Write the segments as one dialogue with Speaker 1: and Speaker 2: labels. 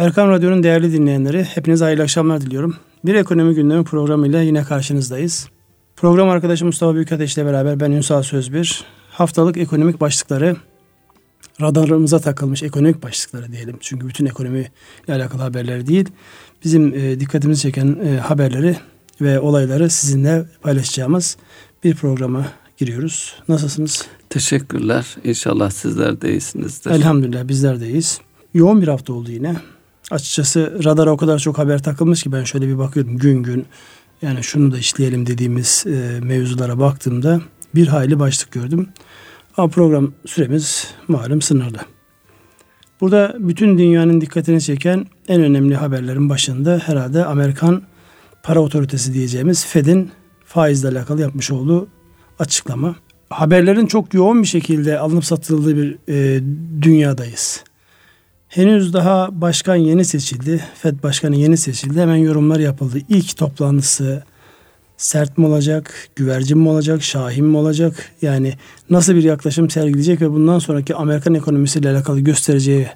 Speaker 1: Erkan Radyo'nun değerli dinleyenleri, hepinize hayırlı akşamlar diliyorum. Bir ekonomi gündemi programıyla yine karşınızdayız. Program arkadaşım Mustafa Büyükateş ile beraber ben Ünsal Sözbir. Haftalık ekonomik başlıkları, radarımıza takılmış ekonomik başlıkları diyelim. Çünkü bütün ekonomi ile alakalı haberler değil. Bizim e, dikkatimizi çeken e, haberleri ve olayları sizinle paylaşacağımız bir programa giriyoruz. Nasılsınız?
Speaker 2: Teşekkürler. İnşallah sizler de iyisinizdir.
Speaker 1: Elhamdülillah bizler de iyiyiz. Yoğun bir hafta oldu yine. Açıkçası radara o kadar çok haber takılmış ki ben şöyle bir bakıyorum gün gün. Yani şunu da işleyelim dediğimiz e, mevzulara baktığımda bir hayli başlık gördüm. Ama program süremiz malum sınırlı. Burada bütün dünyanın dikkatini çeken en önemli haberlerin başında herhalde Amerikan para otoritesi diyeceğimiz Fed'in faizle alakalı yapmış olduğu açıklama. Haberlerin çok yoğun bir şekilde alınıp satıldığı bir e, dünyadayız. Henüz daha başkan yeni seçildi. FED başkanı yeni seçildi. Hemen yorumlar yapıldı. İlk toplantısı sert mi olacak, güvercin mi olacak, şahin mi olacak? Yani nasıl bir yaklaşım sergileyecek ve bundan sonraki Amerikan ekonomisiyle alakalı göstereceği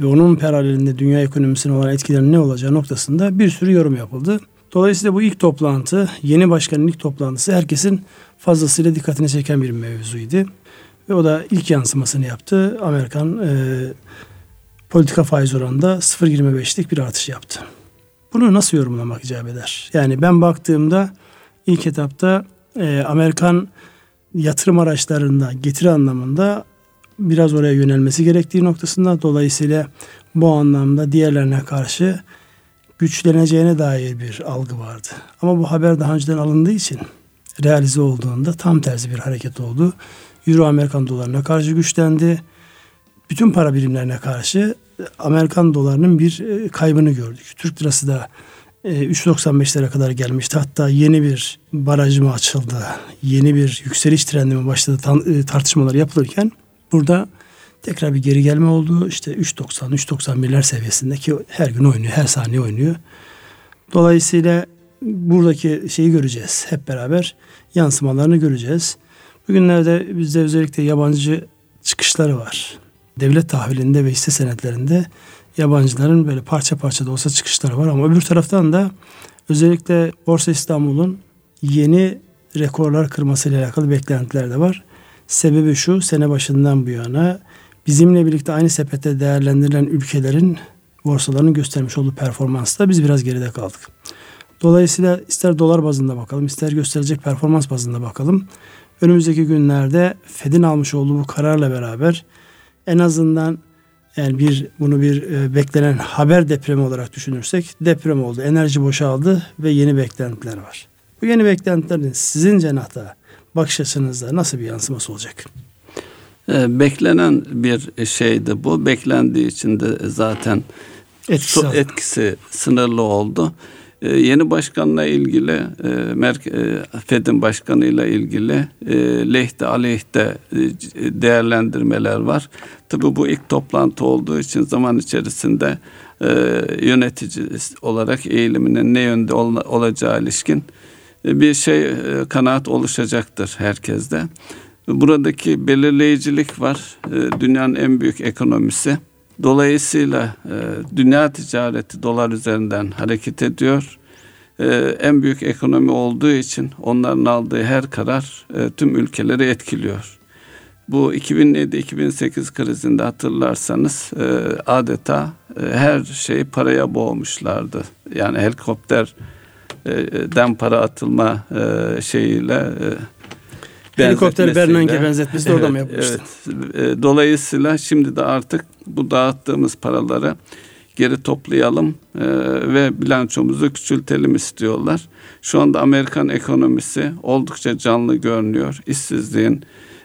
Speaker 1: ve onun paralelinde dünya ekonomisine olan etkileri ne olacağı noktasında bir sürü yorum yapıldı. Dolayısıyla bu ilk toplantı, yeni başkanın ilk toplantısı herkesin fazlasıyla dikkatini çeken bir mevzuydu. Ve o da ilk yansımasını yaptı. Amerikan e, politika faiz oranında 0.25'lik bir artış yaptı. Bunu nasıl yorumlamak icap eder? Yani ben baktığımda ilk etapta e, Amerikan yatırım araçlarında getiri anlamında biraz oraya yönelmesi gerektiği noktasında dolayısıyla bu anlamda diğerlerine karşı güçleneceğine dair bir algı vardı. Ama bu haber daha önceden alındığı için realize olduğunda tam tersi bir hareket oldu. Euro Amerikan dolarına karşı güçlendi. Bütün para birimlerine karşı Amerikan dolarının bir e, kaybını gördük. Türk lirası da 3.95'lere kadar gelmişti. Hatta yeni bir baraj mı açıldı? Yeni bir yükseliş trendi mi başladı? E, tartışmalar yapılırken burada tekrar bir geri gelme oldu. İşte 3.90, 3.91'ler seviyesindeki her gün oynuyor, her saniye oynuyor. Dolayısıyla buradaki şeyi göreceğiz. Hep beraber yansımalarını göreceğiz. Bugünlerde bizde özellikle yabancı çıkışları var. Devlet tahvilinde ve hisse senetlerinde yabancıların böyle parça parça da olsa çıkışları var ama öbür taraftan da özellikle Borsa İstanbul'un yeni rekorlar kırmasıyla alakalı beklentiler de var. Sebebi şu sene başından bu yana bizimle birlikte aynı sepette değerlendirilen ülkelerin borsalarının göstermiş olduğu performansta biz biraz geride kaldık. Dolayısıyla ister dolar bazında bakalım, ister gösterecek performans bazında bakalım. Önümüzdeki günlerde Fed'in almış olduğu bu kararla beraber en azından yani bir bunu bir e, beklenen haber depremi olarak düşünürsek deprem oldu, enerji boşaldı ve yeni beklentiler var. Bu yeni beklentilerin sizin cenahta bakış açınızda nasıl bir yansıması olacak?
Speaker 2: E, beklenen bir şeydi bu. Beklendiği için de zaten etkisi, etkisi sınırlı oldu. Ee, yeni başkanla ilgili, e, e, Fed'in başkanıyla ilgili e, lehte aleyhte değerlendirmeler var. Tabi bu ilk toplantı olduğu için zaman içerisinde yönetici olarak eğiliminin ne yönde olacağı ilişkin bir şey kanaat oluşacaktır herkeste. Buradaki belirleyicilik var. Dünyanın en büyük ekonomisi Dolayısıyla e, dünya ticareti dolar üzerinden hareket ediyor. E, en büyük ekonomi olduğu için onların aldığı her karar e, tüm ülkeleri etkiliyor. Bu 2007-2008 krizinde hatırlarsanız e, adeta e, her şeyi paraya boğmuşlardı. Yani helikopterden para atılma e, şeyiyle e,
Speaker 1: Helikopter Bernanke benzetmesi de orada mı yapmıştı?
Speaker 2: Evet. E, dolayısıyla şimdi de artık bu dağıttığımız paraları geri toplayalım e, ve bilançomuzu küçültelim istiyorlar. Şu anda Amerikan ekonomisi oldukça canlı görünüyor. İşsizliğin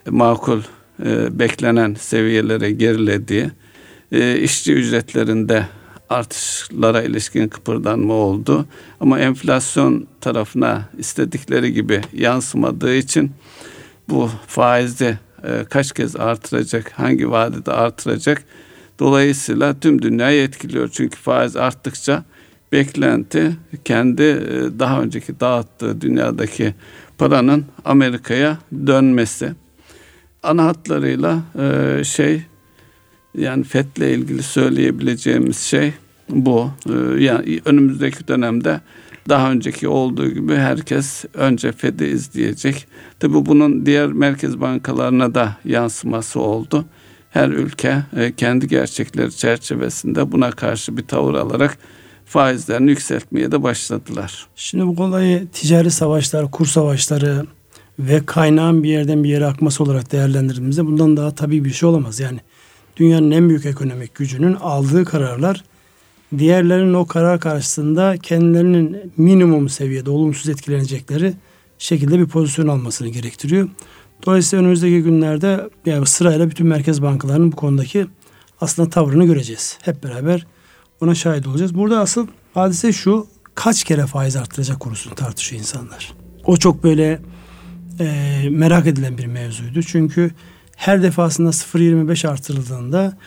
Speaker 2: makul e, beklenen seviyelere gerilediği, işçi ücretlerinde artışlara ilişkin kıpırdanma oldu. Ama enflasyon tarafına istedikleri gibi yansımadığı için bu faizi e, kaç kez artıracak, hangi vadede artıracak dolayısıyla tüm dünyayı etkiliyor. Çünkü faiz arttıkça beklenti kendi e, daha önceki dağıttığı dünyadaki paranın Amerika'ya dönmesi. Ana hatlarıyla e, şey yani FED'le ilgili söyleyebileceğimiz şey bu. Ee, yani önümüzdeki dönemde daha önceki olduğu gibi herkes önce Fed'i izleyecek. Tabii bunun diğer merkez bankalarına da yansıması oldu. Her ülke e, kendi gerçekleri çerçevesinde buna karşı bir tavır alarak faizlerini yükseltmeye de başladılar.
Speaker 1: Şimdi bu konuyu ticari savaşlar, kur savaşları ve kaynağın bir yerden bir yere akması olarak değerlendirdiğimizde bundan daha tabii bir şey olamaz. Yani dünyanın en büyük ekonomik gücünün aldığı kararlar diğerlerinin o karar karşısında kendilerinin minimum seviyede olumsuz etkilenecekleri şekilde bir pozisyon almasını gerektiriyor. Dolayısıyla önümüzdeki günlerde yani sırayla bütün merkez bankalarının bu konudaki aslında tavrını göreceğiz. Hep beraber ona şahit olacağız. Burada asıl hadise şu kaç kere faiz arttıracak konusunu tartışıyor insanlar. O çok böyle e, merak edilen bir mevzuydu. Çünkü her defasında 0.25 artırıldığında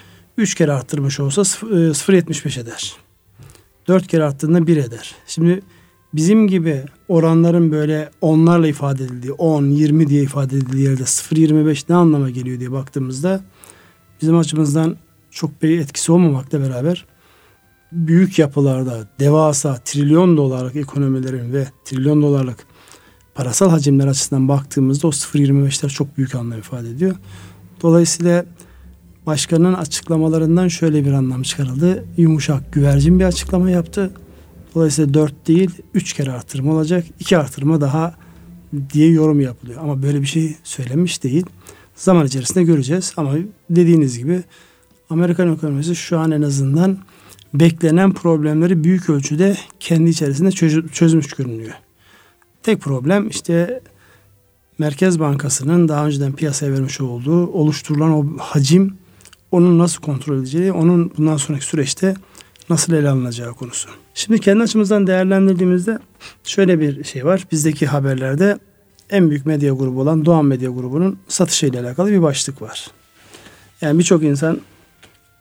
Speaker 1: 3 kere arttırmış olsa 0.75 e, eder. 4 kere arttığında 1 eder. Şimdi bizim gibi oranların böyle onlarla ifade edildiği 10, 20 diye ifade edildiği yerde 0.25 ne anlama geliyor diye baktığımızda bizim açımızdan çok bir etkisi olmamakla beraber büyük yapılarda devasa trilyon dolarlık ekonomilerin ve trilyon dolarlık parasal hacimler açısından baktığımızda o 0.25'ler çok büyük anlam ifade ediyor. Dolayısıyla başkanın açıklamalarından şöyle bir anlam çıkarıldı. Yumuşak, güvercin bir açıklama yaptı. Dolayısıyla dört değil, üç kere artırma olacak. iki artırma daha diye yorum yapılıyor. Ama böyle bir şey söylemiş değil. Zaman içerisinde göreceğiz. Ama dediğiniz gibi Amerikan ekonomisi şu an en azından beklenen problemleri büyük ölçüde kendi içerisinde çözmüş görünüyor. Tek problem işte Merkez Bankası'nın daha önceden piyasaya vermiş olduğu oluşturulan o hacim onun nasıl kontrol edeceği, onun bundan sonraki süreçte nasıl ele alınacağı konusu. Şimdi kendi açımızdan değerlendirdiğimizde şöyle bir şey var. Bizdeki haberlerde en büyük medya grubu olan Doğan Medya Grubu'nun satışıyla alakalı bir başlık var. Yani birçok insan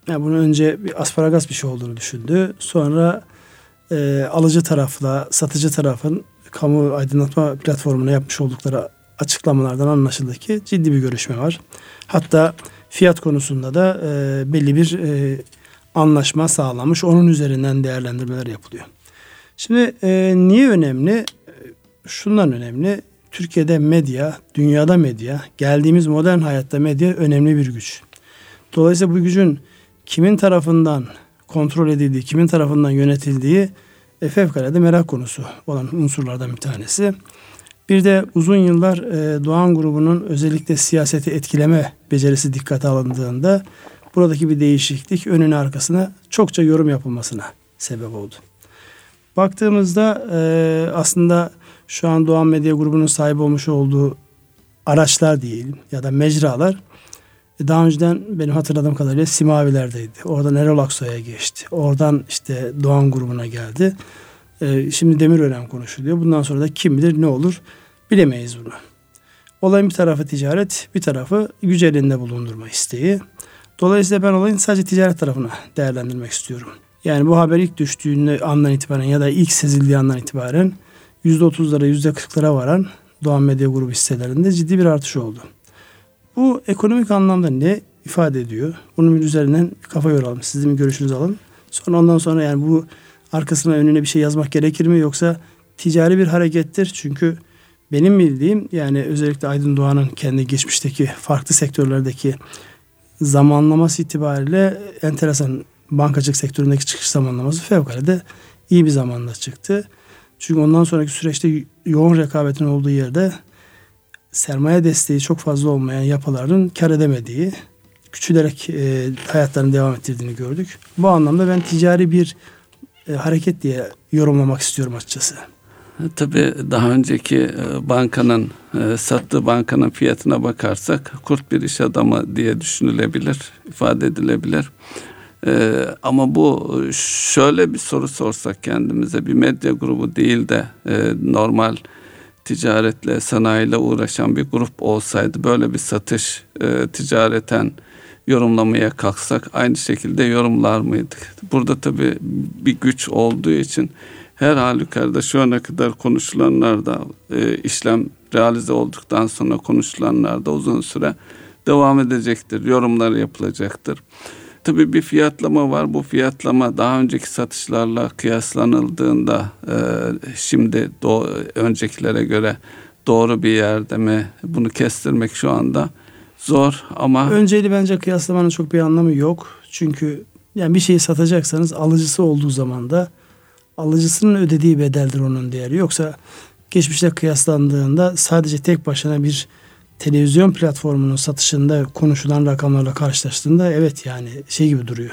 Speaker 1: yani bunu önce bir asparagas bir şey olduğunu düşündü. Sonra e, alıcı tarafla satıcı tarafın kamu aydınlatma platformuna yapmış oldukları açıklamalardan anlaşıldı ki ciddi bir görüşme var. Hatta fiyat konusunda da e, belli bir e, anlaşma sağlanmış. Onun üzerinden değerlendirmeler yapılıyor. Şimdi e, niye önemli? Şundan önemli. Türkiye'de medya, dünyada medya, geldiğimiz modern hayatta medya önemli bir güç. Dolayısıyla bu gücün kimin tarafından kontrol edildiği, kimin tarafından yönetildiği e, fevkalade merak konusu olan unsurlardan bir tanesi. Bir de uzun yıllar e, Doğan grubunun özellikle siyaseti etkileme becerisi dikkate alındığında buradaki bir değişiklik önüne arkasına çokça yorum yapılmasına sebep oldu. Baktığımızda e, aslında şu an Doğan Medya grubunun sahip olmuş olduğu araçlar diyelim ya da mecralar e, daha önceden benim hatırladığım kadarıyla Simaviler'deydi. Oradan Erol Aksoy'a geçti. Oradan işte Doğan grubuna geldi. Ee, şimdi Demirören konuşuluyor. Bundan sonra da kim bilir ne olur bilemeyiz bunu. Olayın bir tarafı ticaret, bir tarafı güç elinde bulundurma isteği. Dolayısıyla ben olayın sadece ticaret tarafına değerlendirmek istiyorum. Yani bu haber ilk düştüğünde andan itibaren ya da ilk sezildiği andan itibaren %30'lara %40'lara varan Doğan Medya Grubu hisselerinde ciddi bir artış oldu. Bu ekonomik anlamda ne ifade ediyor? Bunun üzerinden kafa yoralım. Sizin görüşünüzü alın. Sonra ondan sonra yani bu arkasına önüne bir şey yazmak gerekir mi yoksa ticari bir harekettir. Çünkü benim bildiğim yani özellikle Aydın Doğan'ın kendi geçmişteki farklı sektörlerdeki zamanlaması itibariyle enteresan bankacılık sektöründeki çıkış zamanlaması fevkalade iyi bir zamanda çıktı. Çünkü ondan sonraki süreçte yoğun rekabetin olduğu yerde sermaye desteği çok fazla olmayan yapıların kar edemediği, küçülerek e, hayatlarını devam ettirdiğini gördük. Bu anlamda ben ticari bir e, hareket diye yorumlamak istiyorum açıkçası.
Speaker 2: Tabii daha önceki e, bankanın e, sattığı bankanın fiyatına bakarsak kurt bir iş adamı diye düşünülebilir, ifade edilebilir. E, ama bu şöyle bir soru sorsak kendimize bir medya grubu değil de normal ticaretle, sanayiyle uğraşan bir grup olsaydı böyle bir satış ticareten yorumlamaya kalksak aynı şekilde yorumlar mıydık? Burada tabii bir güç olduğu için her halükarda şu ana kadar konuşulanlar da e, işlem realize olduktan sonra konuşulanlar da uzun süre devam edecektir. Yorumlar yapılacaktır. tabii bir fiyatlama var. Bu fiyatlama daha önceki satışlarla kıyaslanıldığında e, şimdi do, öncekilere göre doğru bir yerde mi bunu kestirmek şu anda zor ama
Speaker 1: önceli bence kıyaslamanın çok bir anlamı yok. Çünkü yani bir şeyi satacaksanız alıcısı olduğu zaman da alıcısının ödediği bedeldir onun değeri. Yoksa geçmişte kıyaslandığında sadece tek başına bir televizyon platformunun satışında konuşulan rakamlarla karşılaştığında evet yani şey gibi duruyor.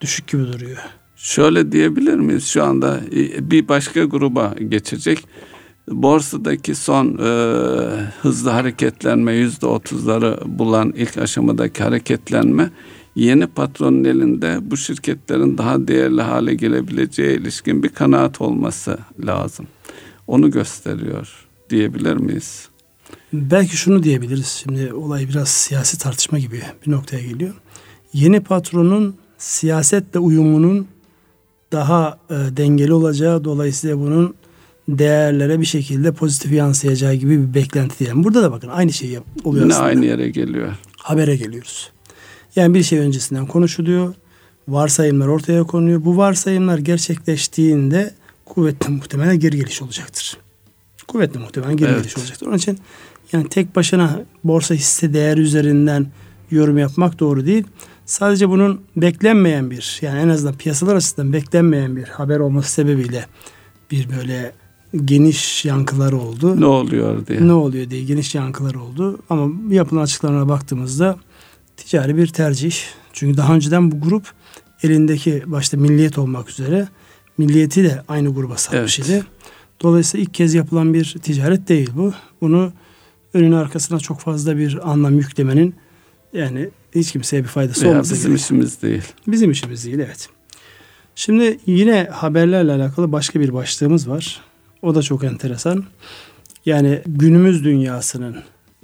Speaker 1: Düşük gibi duruyor.
Speaker 2: Şöyle diyebilir miyiz şu anda e, bir başka gruba geçecek. Borsadaki son e, hızlı hareketlenme yüzde otuzları bulan ilk aşamadaki hareketlenme yeni patronun elinde bu şirketlerin daha değerli hale gelebileceği ilişkin bir kanaat olması lazım. Onu gösteriyor diyebilir miyiz?
Speaker 1: Belki şunu diyebiliriz. Şimdi olay biraz siyasi tartışma gibi bir noktaya geliyor. Yeni patronun siyasetle uyumunun daha e, dengeli olacağı dolayısıyla bunun değerlere bir şekilde pozitif yansıyacağı gibi bir beklenti diyelim. Burada da bakın aynı şey oluyor
Speaker 2: Yine aslında. aynı yere geliyor.
Speaker 1: Habere geliyoruz. Yani bir şey öncesinden konuşuluyor. Varsayımlar ortaya konuyor. Bu varsayımlar gerçekleştiğinde kuvvetli muhtemelen geri geliş olacaktır. Kuvvetli muhtemelen geri evet. geliş olacaktır. Onun için yani tek başına borsa hisse değer üzerinden yorum yapmak doğru değil. Sadece bunun beklenmeyen bir yani en azından piyasalar açısından beklenmeyen bir haber olması sebebiyle bir böyle geniş yankılar oldu.
Speaker 2: Ne oluyor diye.
Speaker 1: Ne oluyor diye geniş yankılar oldu. Ama yapılan açıklamalara baktığımızda ticari bir tercih. Çünkü daha önceden bu grup elindeki başta milliyet olmak üzere milliyeti de aynı gruba satmış evet. idi. Dolayısıyla ilk kez yapılan bir ticaret değil bu. Bunu önüne arkasına çok fazla bir anlam yüklemenin yani hiç kimseye bir faydası Veya olmasa
Speaker 2: bizim gerek. işimiz değil.
Speaker 1: Bizim işimiz değil evet. Şimdi yine haberlerle alakalı başka bir başlığımız var. O da çok enteresan. Yani günümüz dünyasının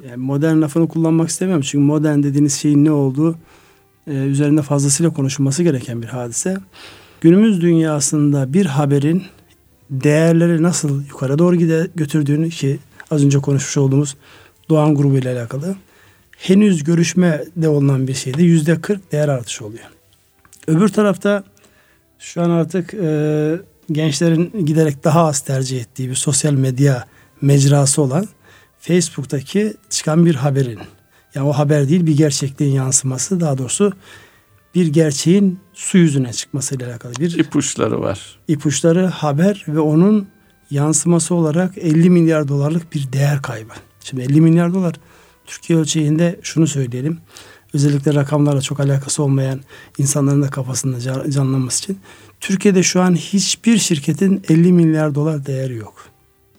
Speaker 1: yani modern lafını kullanmak istemiyorum. Çünkü modern dediğiniz şeyin ne olduğu e, üzerinde fazlasıyla konuşulması gereken bir hadise. Günümüz dünyasında bir haberin değerleri nasıl yukarı doğru gide götürdüğünü ki az önce konuşmuş olduğumuz Doğan grubu ile alakalı henüz görüşme de olunan bir şeyde yüzde 40 değer artışı oluyor. Öbür tarafta şu an artık e, gençlerin giderek daha az tercih ettiği bir sosyal medya mecrası olan Facebook'taki çıkan bir haberin yani o haber değil bir gerçekliğin yansıması daha doğrusu bir gerçeğin su yüzüne çıkmasıyla alakalı bir
Speaker 2: ipuçları var.
Speaker 1: İpuçları haber ve onun yansıması olarak 50 milyar dolarlık bir değer kaybı. Şimdi 50 milyar dolar Türkiye ölçeğinde şunu söyleyelim. Özellikle rakamlarla çok alakası olmayan insanların da kafasında canlanması için. Türkiye'de şu an hiçbir şirketin 50 milyar dolar değeri yok.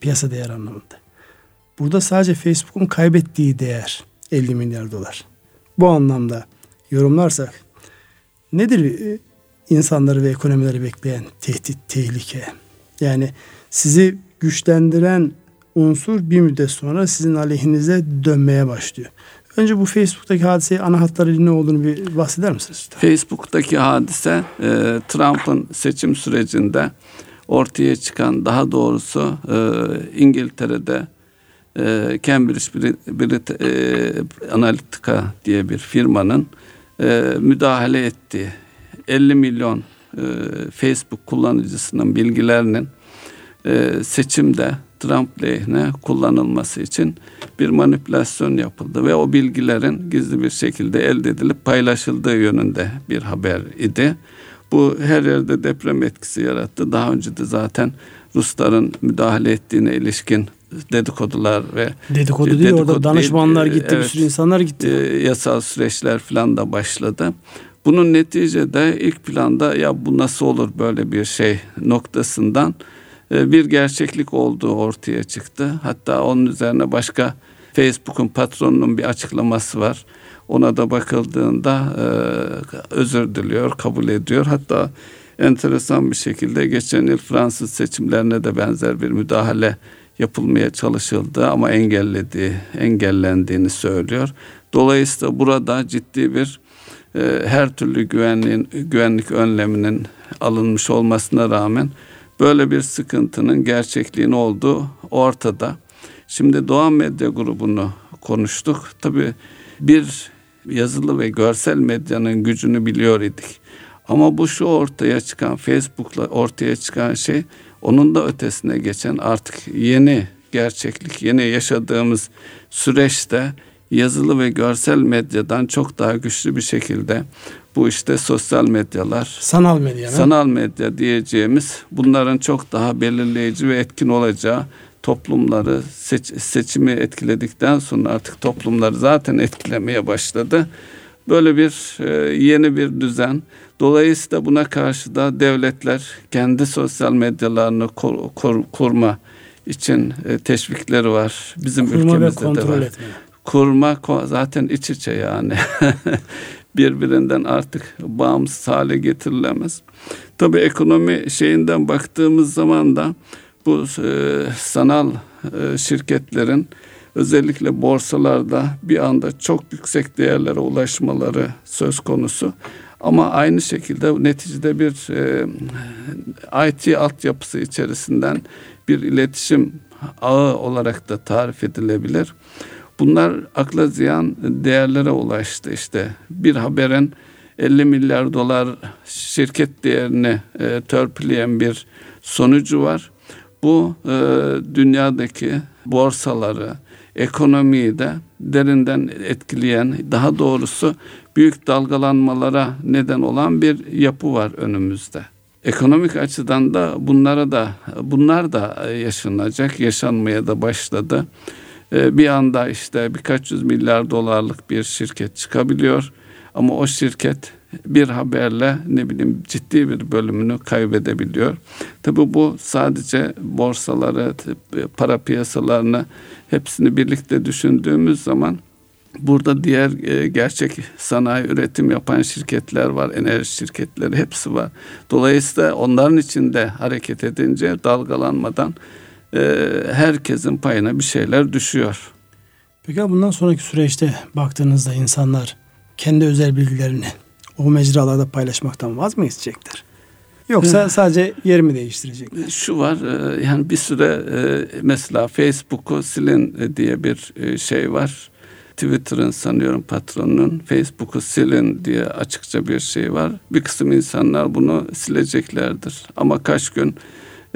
Speaker 1: Piyasa değer anlamında. Burada sadece Facebook'un kaybettiği değer 50 milyar dolar. Bu anlamda yorumlarsak nedir e, insanları ve ekonomileri bekleyen tehdit, tehlike? Yani sizi güçlendiren unsur bir müddet sonra sizin aleyhinize dönmeye başlıyor. Önce bu Facebook'taki hadiseyi ana hatlarıyla ne olduğunu bir bahseder misiniz?
Speaker 2: Facebook'taki hadise e, Trump'ın seçim sürecinde ortaya çıkan daha doğrusu e, İngiltere'de e, Cambridge Brit, e, Analytica diye bir firmanın e, müdahale ettiği 50 milyon e, Facebook kullanıcısının bilgilerinin e, seçimde Trump lehine kullanılması için bir manipülasyon yapıldı ve o bilgilerin gizli bir şekilde elde edilip paylaşıldığı yönünde bir haber idi. Bu her yerde deprem etkisi yarattı. Daha önce de zaten Rusların müdahale ettiğine ilişkin dedikodular ve
Speaker 1: dedikodu değil dedikodu orada danışmanlar değil, gitti evet, bir sürü insanlar gitti.
Speaker 2: E, yasal süreçler falan da başladı. Bunun neticede ilk planda ya bu nasıl olur böyle bir şey noktasından bir gerçeklik olduğu ortaya çıktı. Hatta onun üzerine başka Facebook'un patronunun bir açıklaması var. Ona da bakıldığında e, özür diliyor, kabul ediyor. Hatta enteresan bir şekilde geçen yıl Fransız seçimlerine de benzer bir müdahale yapılmaya çalışıldı ama engellediği, engellendiğini söylüyor. Dolayısıyla burada ciddi bir e, her türlü güvenliğin, güvenlik önleminin alınmış olmasına rağmen böyle bir sıkıntının gerçekliğin olduğu ortada. Şimdi Doğan Medya grubunu konuştuk. Tabii bir yazılı ve görsel medyanın gücünü biliyor idik. Ama bu şu ortaya çıkan Facebook'la ortaya çıkan şey onun da ötesine geçen artık yeni gerçeklik, yeni yaşadığımız süreçte yazılı ve görsel medyadan çok daha güçlü bir şekilde bu işte sosyal medyalar,
Speaker 1: sanal medya,
Speaker 2: sanal medya diyeceğimiz bunların çok daha belirleyici ve etkin olacağı toplumları seç, seçimi etkiledikten sonra artık toplumları zaten etkilemeye başladı. Böyle bir e, yeni bir düzen. Dolayısıyla buna karşı da devletler kendi sosyal medyalarını kur, kur, kurma için e, teşvikleri var. Bizim kurma ülkemizde de var. Etme. Kurma zaten iç içe yani. Birbirinden artık bağımsız hale getirilemez. Tabii ekonomi şeyinden baktığımız zaman da bu e, sanal e, şirketlerin özellikle borsalarda bir anda çok yüksek değerlere ulaşmaları söz konusu. Ama aynı şekilde neticede bir e, IT altyapısı içerisinden bir iletişim ağı olarak da tarif edilebilir. Bunlar akla ziyan değerlere ulaştı işte. Bir haberin 50 milyar dolar şirket değerini e, törpüleyen bir sonucu var. Bu e, dünyadaki borsaları, ekonomiyi de derinden etkileyen, daha doğrusu büyük dalgalanmalara neden olan bir yapı var önümüzde. Ekonomik açıdan da bunlara da bunlar da yaşanacak, yaşanmaya da başladı. E, bir anda işte birkaç yüz milyar dolarlık bir şirket çıkabiliyor ama o şirket bir haberle ne bileyim ciddi bir bölümünü kaybedebiliyor. Tabi bu sadece borsaları, para piyasalarını hepsini birlikte düşündüğümüz zaman burada diğer e, gerçek sanayi üretim yapan şirketler var, enerji şirketleri hepsi var. Dolayısıyla onların içinde hareket edince dalgalanmadan e, herkesin payına bir şeyler düşüyor.
Speaker 1: Peki bundan sonraki süreçte baktığınızda insanlar kendi özel bilgilerini o mecralarda paylaşmaktan vaz mı geçecekler? Yoksa sadece yer mi değiştirecekler?
Speaker 2: Şu var e, yani bir süre e, mesela Facebook'u silin e, diye bir şey var. Twitter'ın sanıyorum patronunun Facebook'u silin diye açıkça bir şey var. Bir kısım insanlar bunu sileceklerdir. Ama kaç gün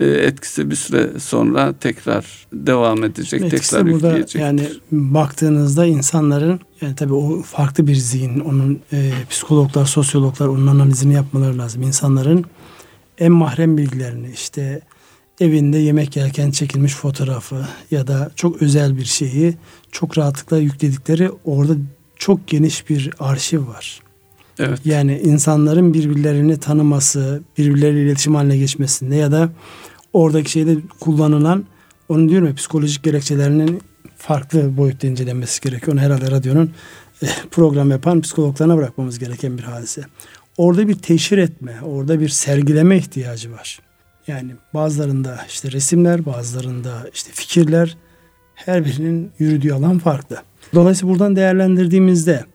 Speaker 2: etkisi bir süre sonra tekrar devam edecek, etkisi tekrar burada yükleyecek.
Speaker 1: Yani baktığınızda insanların yani tabii o farklı bir zihin, onun e, psikologlar, sosyologlar onun analizini yapmaları lazım. İnsanların en mahrem bilgilerini işte evinde yemek yerken çekilmiş fotoğrafı ya da çok özel bir şeyi çok rahatlıkla yükledikleri orada çok geniş bir arşiv var. Evet. Yani insanların birbirlerini tanıması, birbirleriyle iletişim haline geçmesinde ya da oradaki şeyde kullanılan onu diyorum ya psikolojik gerekçelerinin farklı boyutta incelenmesi gerekiyor. Onu herhalde radyonun e, program yapan psikologlarına bırakmamız gereken bir hadise. Orada bir teşhir etme, orada bir sergileme ihtiyacı var. Yani bazılarında işte resimler, bazılarında işte fikirler her birinin yürüdüğü alan farklı. Dolayısıyla buradan değerlendirdiğimizde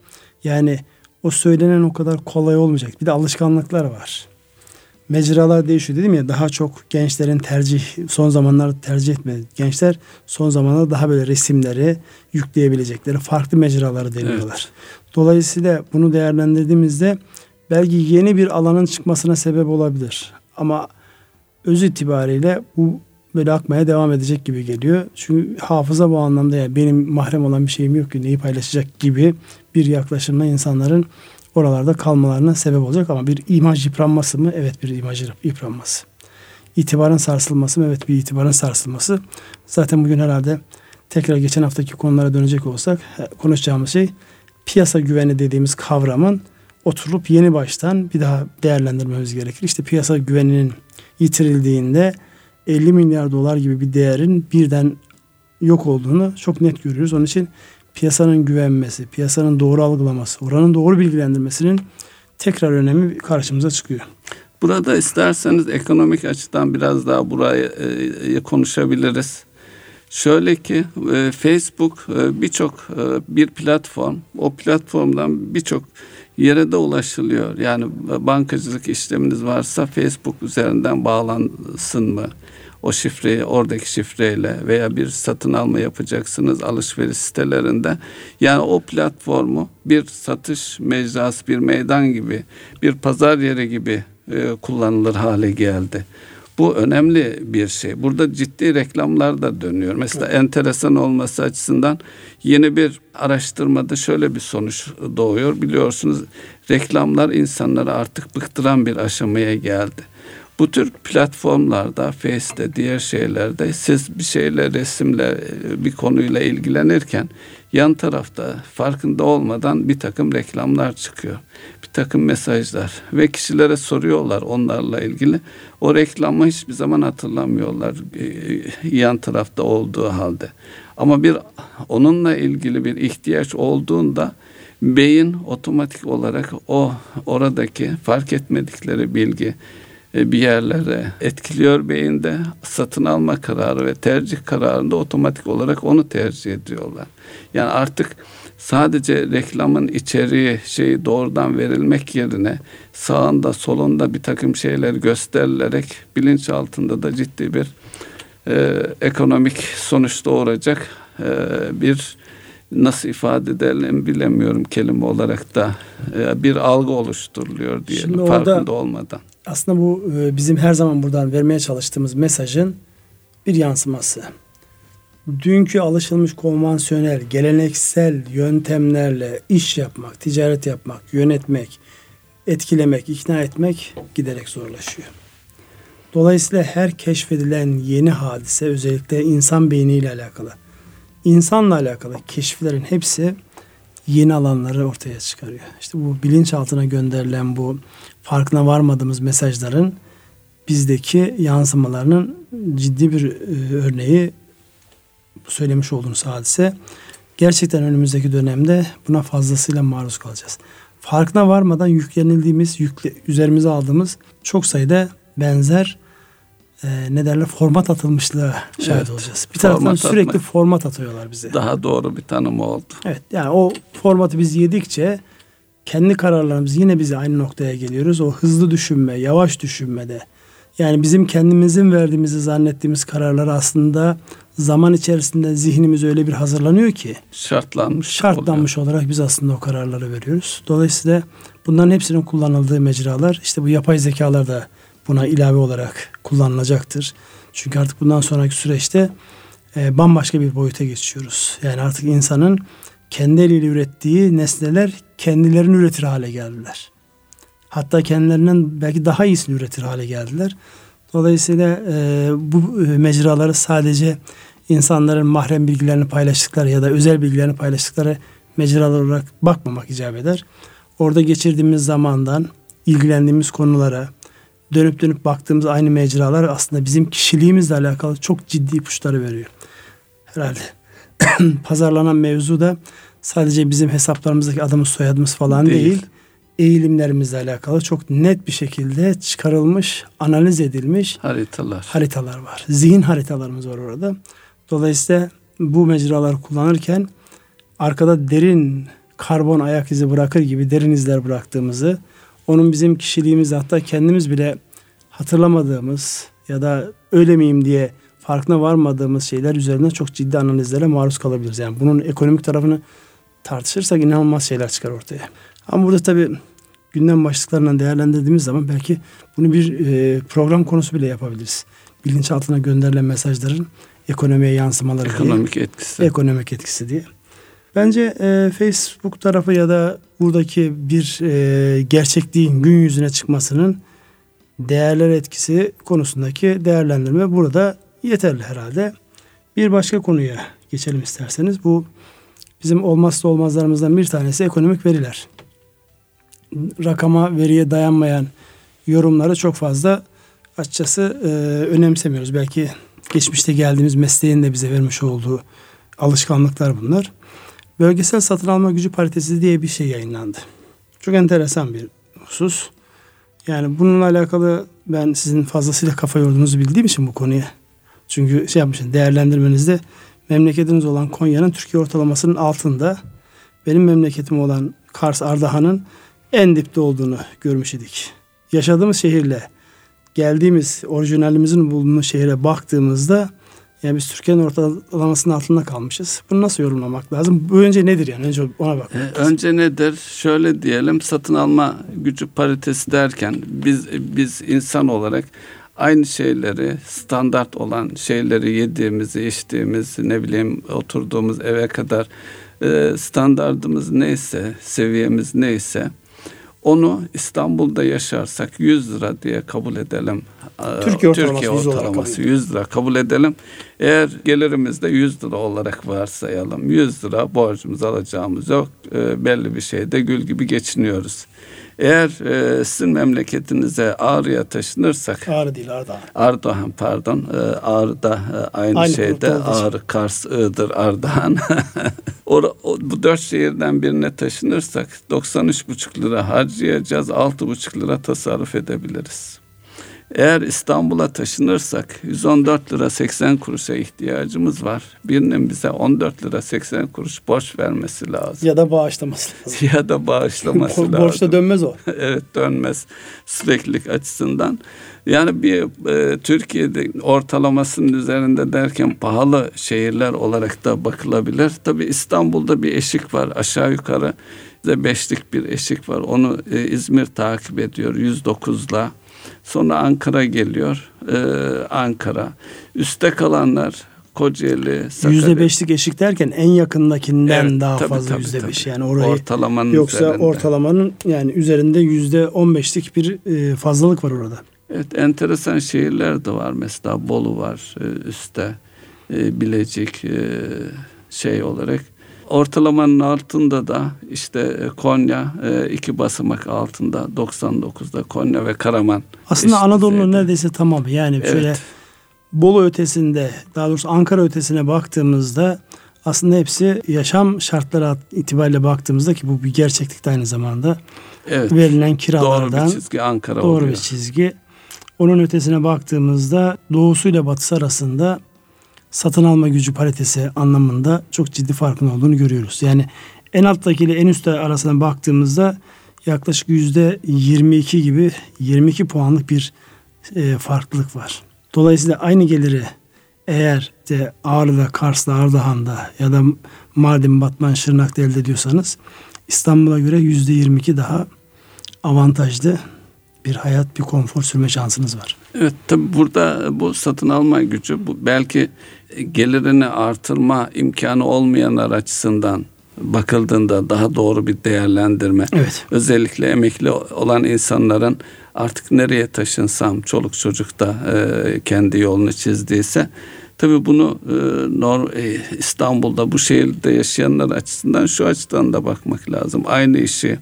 Speaker 1: yani o söylenen o kadar kolay olmayacak. Bir de alışkanlıklar var mecralar değişiyor dedim ya daha çok gençlerin tercih son zamanlarda tercih etme gençler son zamanlarda daha böyle resimleri yükleyebilecekleri farklı mecraları deniyorlar. Evet. Dolayısıyla bunu değerlendirdiğimizde belki yeni bir alanın çıkmasına sebep olabilir. Ama öz itibariyle bu böyle akmaya devam edecek gibi geliyor. Çünkü hafıza bu anlamda ya benim mahrem olan bir şeyim yok ki neyi paylaşacak gibi bir yaklaşımla insanların oralarda kalmalarına sebep olacak ama bir imaj yıpranması mı? Evet bir imaj yıpranması. İtibarın sarsılması mı? Evet bir itibarın sarsılması. Zaten bugün herhalde tekrar geçen haftaki konulara dönecek olsak konuşacağımız şey piyasa güveni dediğimiz kavramın oturup yeni baştan bir daha değerlendirmemiz gerekir. İşte piyasa güveninin yitirildiğinde 50 milyar dolar gibi bir değerin birden yok olduğunu çok net görüyoruz. Onun için piyasanın güvenmesi, piyasanın doğru algılaması, oranın doğru bilgilendirmesinin tekrar önemi karşımıza çıkıyor.
Speaker 2: Burada isterseniz ekonomik açıdan biraz daha burayı e, konuşabiliriz. Şöyle ki e, Facebook e, birçok e, bir platform, o platformdan birçok yere de ulaşılıyor. Yani bankacılık işleminiz varsa Facebook üzerinden bağlansın mı? O şifreyi oradaki şifreyle veya bir satın alma yapacaksınız alışveriş sitelerinde. Yani o platformu bir satış mecrası, bir meydan gibi, bir pazar yeri gibi e, kullanılır hale geldi. Bu önemli bir şey. Burada ciddi reklamlar da dönüyor. Mesela evet. enteresan olması açısından yeni bir araştırmada şöyle bir sonuç doğuyor. Biliyorsunuz reklamlar insanları artık bıktıran bir aşamaya geldi. Bu tür platformlarda, Face'te, diğer şeylerde siz bir şeyle, resimle, bir konuyla ilgilenirken yan tarafta farkında olmadan bir takım reklamlar çıkıyor. Bir takım mesajlar ve kişilere soruyorlar onlarla ilgili. O reklamı hiçbir zaman hatırlamıyorlar e, yan tarafta olduğu halde. Ama bir onunla ilgili bir ihtiyaç olduğunda beyin otomatik olarak o oradaki fark etmedikleri bilgi e, bir yerlere etkiliyor beyinde. Satın alma kararı ve tercih kararında otomatik olarak onu tercih ediyorlar. Yani artık sadece reklamın içeriği şeyi doğrudan verilmek yerine sağında solunda bir takım şeyler gösterilerek bilinç altında da ciddi bir e, ekonomik sonuç doğuracak e, bir nasıl ifade edelim bilemiyorum kelime olarak da e, bir algı oluşturuluyor diyelim Şimdi farkında olmadan
Speaker 1: aslında bu e, bizim her zaman buradan vermeye çalıştığımız mesajın bir yansıması. Dünkü alışılmış konvansiyonel, geleneksel yöntemlerle iş yapmak, ticaret yapmak, yönetmek, etkilemek, ikna etmek giderek zorlaşıyor. Dolayısıyla her keşfedilen yeni hadise özellikle insan beyniyle alakalı, insanla alakalı keşiflerin hepsi yeni alanları ortaya çıkarıyor. İşte bu bilinçaltına gönderilen bu farkına varmadığımız mesajların bizdeki yansımalarının ciddi bir e, örneği söylemiş olduğunuz hadise. Gerçekten önümüzdeki dönemde buna fazlasıyla maruz kalacağız. Farkına varmadan yüklenildiğimiz, yükle, üzerimize aldığımız çok sayıda benzer e, ne derler format atılmışlığa şahit evet, olacağız. Bir taraftan sürekli atmak. format atıyorlar bize.
Speaker 2: Daha doğru bir tanım oldu.
Speaker 1: Evet yani o formatı biz yedikçe kendi kararlarımız yine bize aynı noktaya geliyoruz. O hızlı düşünme, yavaş düşünmede. Yani bizim kendimizin verdiğimizi zannettiğimiz kararlar aslında zaman içerisinde zihnimiz öyle bir hazırlanıyor ki
Speaker 2: şartlanmış
Speaker 1: şartlanmış oluyor. olarak biz aslında o kararları veriyoruz. Dolayısıyla bunların hepsinin kullanıldığı mecralar işte bu yapay zekalar da buna ilave olarak kullanılacaktır. Çünkü artık bundan sonraki süreçte e, bambaşka bir boyuta geçiyoruz. Yani artık insanın kendi eliyle ürettiği nesneler kendilerini üretir hale geldiler. Hatta kendilerinden belki daha iyisini üretir hale geldiler. Dolayısıyla e, bu e, mecraları sadece insanların mahrem bilgilerini paylaştıkları ya da özel bilgilerini paylaştıkları mecralar olarak bakmamak icap eder. Orada geçirdiğimiz zamandan, ilgilendiğimiz konulara, dönüp dönüp baktığımız aynı mecralar aslında bizim kişiliğimizle alakalı çok ciddi ipuçları veriyor. Herhalde pazarlanan mevzu da sadece bizim hesaplarımızdaki adımız soyadımız falan değil. değil eğilimlerimizle alakalı çok net bir şekilde çıkarılmış, analiz edilmiş
Speaker 2: haritalar.
Speaker 1: Haritalar var. Zihin haritalarımız var orada. Dolayısıyla bu mecraları kullanırken arkada derin karbon ayak izi bırakır gibi derin izler bıraktığımızı, onun bizim kişiliğimiz hatta kendimiz bile hatırlamadığımız ya da öyle miyim diye farkına varmadığımız şeyler üzerinde çok ciddi analizlere maruz kalabiliriz. Yani bunun ekonomik tarafını tartışırsak inanılmaz şeyler çıkar ortaya. Ama burada tabii gündem başlıklarından değerlendirdiğimiz zaman belki bunu bir e, program konusu bile yapabiliriz. Bilinçaltına gönderilen mesajların ekonomiye yansımaları
Speaker 2: ekonomik diye, etkisi.
Speaker 1: Ekonomik etkisi diye. Bence e, Facebook tarafı ya da buradaki bir e, gerçekliğin gün yüzüne çıkmasının değerler etkisi konusundaki değerlendirme burada yeterli herhalde. Bir başka konuya geçelim isterseniz. Bu bizim olmazsa olmazlarımızdan bir tanesi ekonomik veriler. Rakama, veriye dayanmayan yorumları çok fazla açıkçası e, önemsemiyoruz. Belki geçmişte geldiğimiz mesleğin de bize vermiş olduğu alışkanlıklar bunlar. Bölgesel satın alma gücü paritesi diye bir şey yayınlandı. Çok enteresan bir husus. Yani bununla alakalı ben sizin fazlasıyla kafa yorduğunuzu bildiğim için bu konuya. Çünkü şey yapmışsın değerlendirmenizde memleketiniz olan Konya'nın Türkiye ortalamasının altında benim memleketim olan Kars Ardahan'ın en dipte olduğunu görmüş idik. Yaşadığımız şehirle geldiğimiz orijinalimizin bulunduğu şehre baktığımızda yani biz Türkiye'nin ortalamasının altında kalmışız. Bunu nasıl yorumlamak lazım? Bu önce nedir yani? Önce ona bak.
Speaker 2: Ee, önce nedir? Şöyle diyelim satın alma gücü paritesi derken biz biz insan olarak aynı şeyleri standart olan şeyleri yediğimizi, içtiğimizi, ne bileyim oturduğumuz eve kadar e, standartımız neyse, seviyemiz neyse onu İstanbul'da yaşarsak 100 lira diye kabul edelim.
Speaker 1: Türkiye ortalaması, Türkiye
Speaker 2: ortalaması 100 lira kabul edelim. Eğer gelirimiz de 100 lira olarak varsayalım. 100 lira borcumuz alacağımız yok. E, belli bir şeyde gül gibi geçiniyoruz. Eğer e, sizin memleketinize Ağrı'ya taşınırsak
Speaker 1: Ağrı değil Ardahan.
Speaker 2: Ardahan pardon. E, Ağrı'da e, aynı, aynı şeyde Ağrı, Kars, Iğdır, Ardahan. o, o, bu dört şehirden birine taşınırsak 93,5 lira harcayacağız. 6,5 lira tasarruf edebiliriz. Eğer İstanbul'a taşınırsak 114 lira 80 kuruşa ihtiyacımız var. Birinin bize 14 lira 80 kuruş borç vermesi lazım.
Speaker 1: Ya da bağışlaması lazım.
Speaker 2: ya da bağışlaması lazım.
Speaker 1: Borçta dönmez o.
Speaker 2: evet dönmez süreklilik açısından. Yani bir e, Türkiye'de ortalamasının üzerinde derken pahalı şehirler olarak da bakılabilir. Tabii İstanbul'da bir eşik var aşağı yukarı beşlik bir eşik var. Onu e, İzmir takip ediyor 109'la. Sonra Ankara geliyor. Ee, Ankara. Üste kalanlar Kocaeli,
Speaker 1: Sakarya. Yüzde beşlik eşik derken en yakındakinden evet, daha tabii, fazla yüzde beş. Yani orayı ortalamanın yoksa üzerinde. ortalamanın yani üzerinde yüzde on beşlik bir e, fazlalık var orada.
Speaker 2: Evet enteresan şehirler de var. Mesela Bolu var e, üstte. E, Bilecik şey olarak. Ortalamanın altında da işte e, Konya e, iki basamak altında 99'da Konya ve Karaman.
Speaker 1: Aslında Anadolu'nun neredeyse tamamı yani evet. şöyle Bolu ötesinde daha doğrusu Ankara ötesine baktığımızda aslında hepsi yaşam şartları itibariyle baktığımızda ki bu bir gerçeklikte aynı zamanda evet. verilen kiralardan
Speaker 2: doğru bir çizgi Ankara
Speaker 1: doğru
Speaker 2: oluyor.
Speaker 1: bir çizgi. Onun ötesine baktığımızda doğusuyla batısı arasında satın alma gücü paritesi anlamında çok ciddi farkın olduğunu görüyoruz. Yani en alttaki ile en üstte arasına baktığımızda yaklaşık yüzde 22 gibi 22 puanlık bir e, farklılık var. Dolayısıyla aynı geliri eğer de Ağrı'da, Kars'ta, Ardahan'da ya da Mardin, Batman, Şırnak'ta elde ediyorsanız İstanbul'a göre yüzde 22 daha avantajlı bir hayat, bir konfor sürme şansınız var.
Speaker 2: Evet tabi burada bu satın alma gücü bu belki gelirini artırma imkanı olmayanlar açısından bakıldığında daha doğru bir değerlendirme.
Speaker 1: Evet.
Speaker 2: Özellikle emekli olan insanların artık nereye taşınsam çoluk çocuk da e, kendi yolunu çizdiyse tabi bunu e, Nor e, İstanbul'da bu şehirde yaşayanlar açısından şu açıdan da bakmak lazım. Aynı işi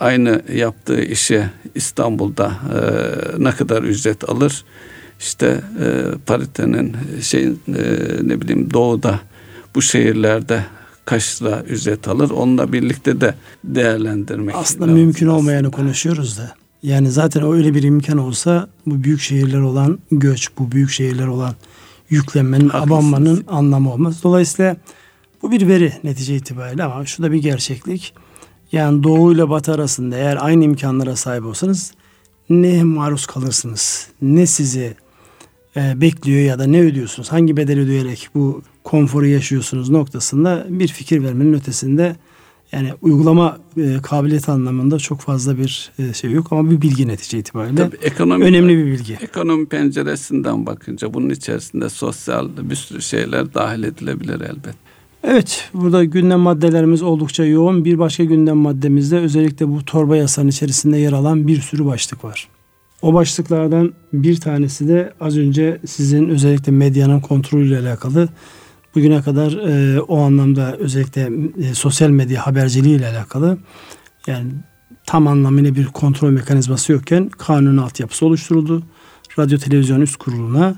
Speaker 2: aynı yaptığı işe İstanbul'da e, ne kadar ücret alır? İşte e, paritenin şey e, ne bileyim doğuda bu şehirlerde kaç lira ücret alır? Onunla birlikte de değerlendirmek.
Speaker 1: Aslında mümkün olmayanı konuşuyoruz da. Yani zaten öyle bir imkan olsa bu büyük şehirler olan göç, bu büyük şehirler olan yüklenmenin, Haklısınız. abanmanın anlamı olmaz. Dolayısıyla bu bir veri netice itibariyle ama şu da bir gerçeklik. Yani doğu ile batı arasında eğer aynı imkanlara sahip olsanız ne maruz kalırsınız, ne sizi e, bekliyor ya da ne ödüyorsunuz, hangi bedel ödeyerek bu konforu yaşıyorsunuz noktasında bir fikir vermenin ötesinde yani uygulama e, kabiliyeti anlamında çok fazla bir e, şey yok ama bir bilgi netice itibariyle Tabii ekonomi, önemli bir bilgi.
Speaker 2: Ekonomi penceresinden bakınca bunun içerisinde sosyal bir sürü şeyler dahil edilebilir elbet.
Speaker 1: Evet, burada gündem maddelerimiz oldukça yoğun. Bir başka gündem maddemizde özellikle bu torba yasanın içerisinde yer alan bir sürü başlık var. O başlıklardan bir tanesi de az önce sizin özellikle medyanın kontrolüyle alakalı bugüne kadar e, o anlamda özellikle e, sosyal medya haberciliği ile alakalı yani tam anlamıyla bir kontrol mekanizması yokken kanun altyapısı oluşturuldu. Radyo Televizyon Üst Kurulu'na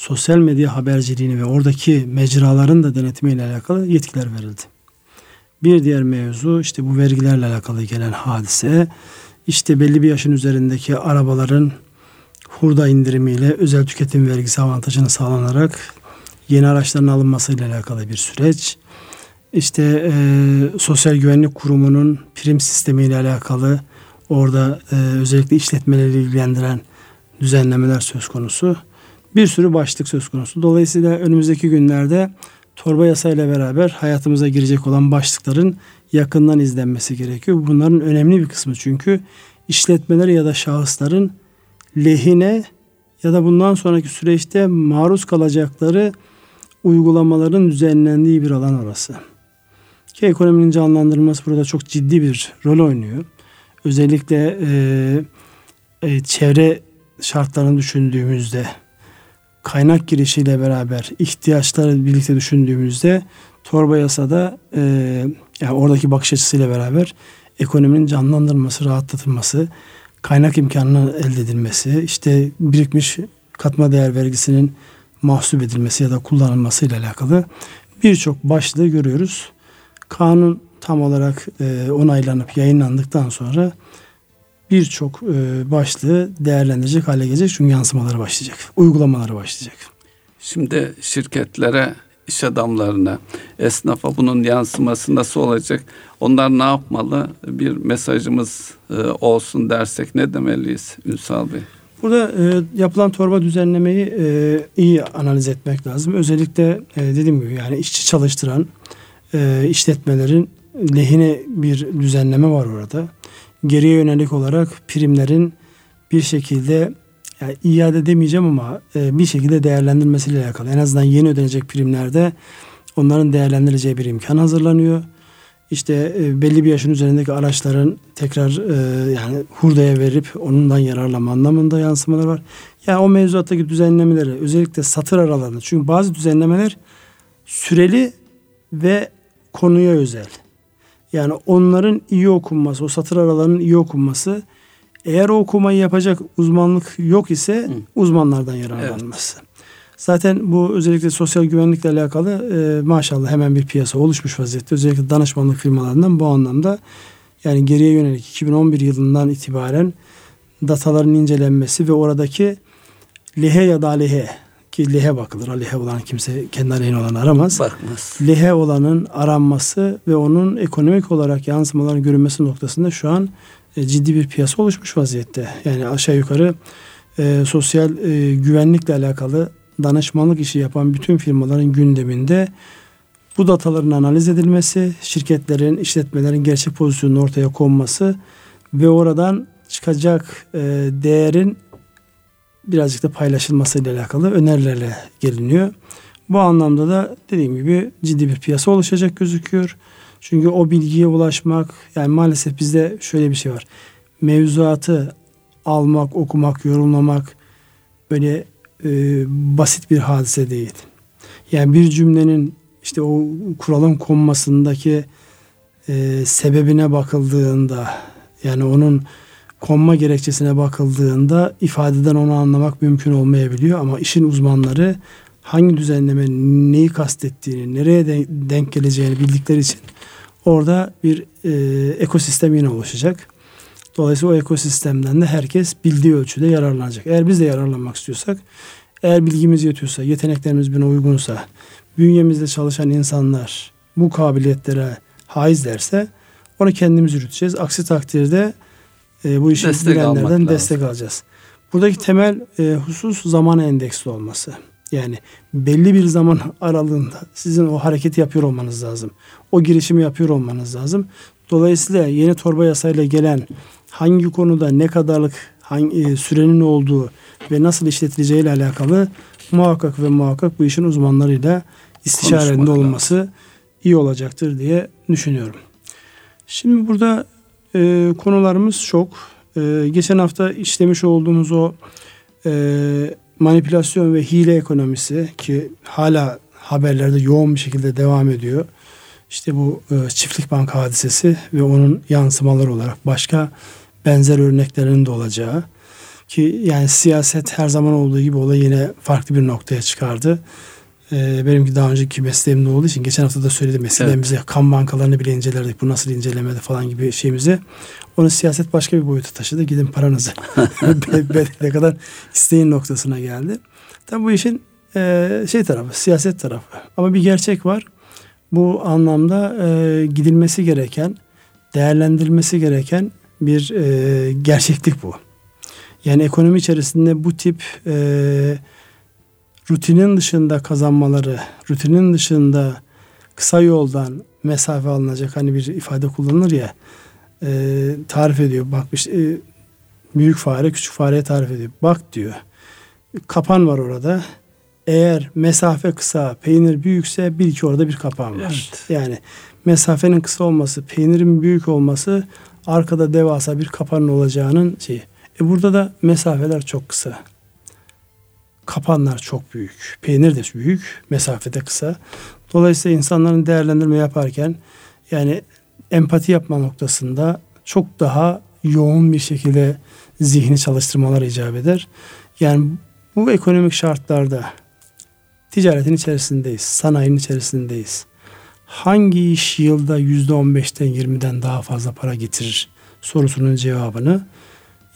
Speaker 1: sosyal medya haberciliğini ve oradaki mecraların da denetimiyle alakalı yetkiler verildi. Bir diğer mevzu işte bu vergilerle alakalı gelen hadise işte belli bir yaşın üzerindeki arabaların hurda indirimiyle özel tüketim vergisi avantajını sağlanarak yeni araçların alınmasıyla alakalı bir süreç. İşte e, Sosyal Güvenlik Kurumu'nun prim sistemiyle alakalı orada e, özellikle işletmeleri ilgilendiren düzenlemeler söz konusu. Bir sürü başlık söz konusu. Dolayısıyla önümüzdeki günlerde torba yasayla beraber hayatımıza girecek olan başlıkların yakından izlenmesi gerekiyor. Bunların önemli bir kısmı çünkü işletmeler ya da şahısların lehine ya da bundan sonraki süreçte maruz kalacakları uygulamaların düzenlendiği bir alan orası. Ki ekonominin canlandırılması burada çok ciddi bir rol oynuyor. Özellikle e, e, çevre şartlarını düşündüğümüzde kaynak girişiyle beraber ihtiyaçları birlikte düşündüğümüzde torba yasada e, yani oradaki bakış açısıyla beraber ekonominin canlandırılması, rahatlatılması, kaynak imkanının elde edilmesi, işte birikmiş katma değer vergisinin mahsup edilmesi ya da kullanılması ile alakalı birçok başlığı görüyoruz. Kanun tam olarak e, onaylanıp yayınlandıktan sonra birçok e, başlığı değerlendirecek hale gelecek. Çünkü yansımaları başlayacak. Uygulamaları başlayacak.
Speaker 2: Şimdi şirketlere, iş adamlarına, esnafa bunun yansıması nasıl olacak? Onlar ne yapmalı? Bir mesajımız e, olsun dersek ne demeliyiz Ünsal Bey?
Speaker 1: Burada e, yapılan torba düzenlemeyi e, iyi analiz etmek lazım. Özellikle e, dediğim gibi yani işçi çalıştıran e, işletmelerin lehine bir düzenleme var orada geriye yönelik olarak primlerin bir şekilde yani iade demeyeceğim ama e, bir şekilde değerlendirmesiyle alakalı. En azından yeni ödenecek primlerde onların değerlendireceği bir imkan hazırlanıyor. İşte e, belli bir yaşın üzerindeki araçların tekrar e, yani hurdaya verip onundan yararlanma anlamında yansımalar var. Yani o mevzuattaki düzenlemeleri özellikle satır aralarında çünkü bazı düzenlemeler süreli ve konuya özel. Yani onların iyi okunması, o satır aralarının iyi okunması eğer o okumayı yapacak uzmanlık yok ise Hı. uzmanlardan yararlanması. Evet. Zaten bu özellikle sosyal güvenlikle alakalı e, maşallah hemen bir piyasa oluşmuş vaziyette. Özellikle danışmanlık firmalarından bu anlamda yani geriye yönelik 2011 yılından itibaren dataların incelenmesi ve oradaki lehe ya da aleyhe ki lehe bakılır. Lehe olan kimse kendi aleyhine olan aramaz.
Speaker 2: Bakmaz.
Speaker 1: Lehe olanın aranması ve onun ekonomik olarak yansımaların görünmesi noktasında şu an e, ciddi bir piyasa oluşmuş vaziyette. Yani aşağı yukarı e, sosyal e, güvenlikle alakalı danışmanlık işi yapan bütün firmaların gündeminde bu dataların analiz edilmesi, şirketlerin, işletmelerin gerçek pozisyonunu ortaya konması ve oradan çıkacak e, değerin birazcık da paylaşılmasıyla alakalı önerilerle geliniyor. Bu anlamda da dediğim gibi ciddi bir piyasa oluşacak gözüküyor. Çünkü o bilgiye ulaşmak yani maalesef bizde şöyle bir şey var. Mevzuatı almak, okumak, yorumlamak böyle e, basit bir hadise değil. Yani bir cümlenin işte o kuralın konmasındaki e, sebebine bakıldığında yani onun konma gerekçesine bakıldığında ifadeden onu anlamak mümkün olmayabiliyor ama işin uzmanları hangi düzenleme neyi kastettiğini, nereye de, denk geleceğini bildikleri için orada bir e, ekosistem yine oluşacak. Dolayısıyla o ekosistemden de herkes bildiği ölçüde yararlanacak. Eğer biz de yararlanmak istiyorsak, eğer bilgimiz yetiyorsa, yeteneklerimiz buna uygunsa, bünyemizde çalışan insanlar bu kabiliyetlere haizlerse onu kendimiz yürüteceğiz. Aksi takdirde e, bu işi destek bilenlerden destek alacağız. Buradaki temel e, husus zaman endeksli olması. Yani belli bir zaman aralığında sizin o hareketi yapıyor olmanız lazım. O girişimi yapıyor olmanız lazım. Dolayısıyla yeni torba yasayla gelen hangi konuda ne kadarlık hangi e, sürenin olduğu ve nasıl işletileceği ile alakalı muhakkak ve muhakkak bu işin uzmanlarıyla istişare olması iyi olacaktır diye düşünüyorum. Şimdi burada e, konularımız çok. E, geçen hafta işlemiş olduğumuz o e, manipülasyon ve hile ekonomisi ki hala haberlerde yoğun bir şekilde devam ediyor. İşte bu e, çiftlik bank hadisesi ve onun yansımaları olarak başka benzer örneklerinin de olacağı ki yani siyaset her zaman olduğu gibi olay yine farklı bir noktaya çıkardı. Ee, benimki daha önceki mesleğimde olduğu için geçen hafta da söyledim. Eskiden evet. bize kan bankalarını bile incelerdik. Bu nasıl incelemedi falan gibi şeyimizi. Onu siyaset başka bir boyuta taşıdı. Gidin paranızı ne kadar isteyin noktasına geldi. Tabi bu işin e, şey tarafı, siyaset tarafı. Ama bir gerçek var. Bu anlamda e, gidilmesi gereken, değerlendirilmesi gereken bir e, gerçeklik bu. Yani ekonomi içerisinde bu tip e, rutinin dışında kazanmaları, rutinin dışında kısa yoldan mesafe alınacak hani bir ifade kullanılır ya e, tarif ediyor. Bak işte, e, büyük fare küçük fareye tarif ediyor. Bak diyor. Kapan var orada. Eğer mesafe kısa, peynir büyükse bil ki orada bir kapan var. Evet. Yani mesafenin kısa olması, peynirin büyük olması arkada devasa bir kapanın olacağının şeyi. E burada da mesafeler çok kısa. Kapanlar çok büyük. Peynir de büyük, mesafede kısa. Dolayısıyla insanların değerlendirme yaparken yani empati yapma noktasında çok daha yoğun bir şekilde zihni çalıştırmalar icap eder. Yani bu ekonomik şartlarda ticaretin içerisindeyiz, sanayinin içerisindeyiz. Hangi iş yılda yüzde on beşten yirmiden daha fazla para getirir sorusunun cevabını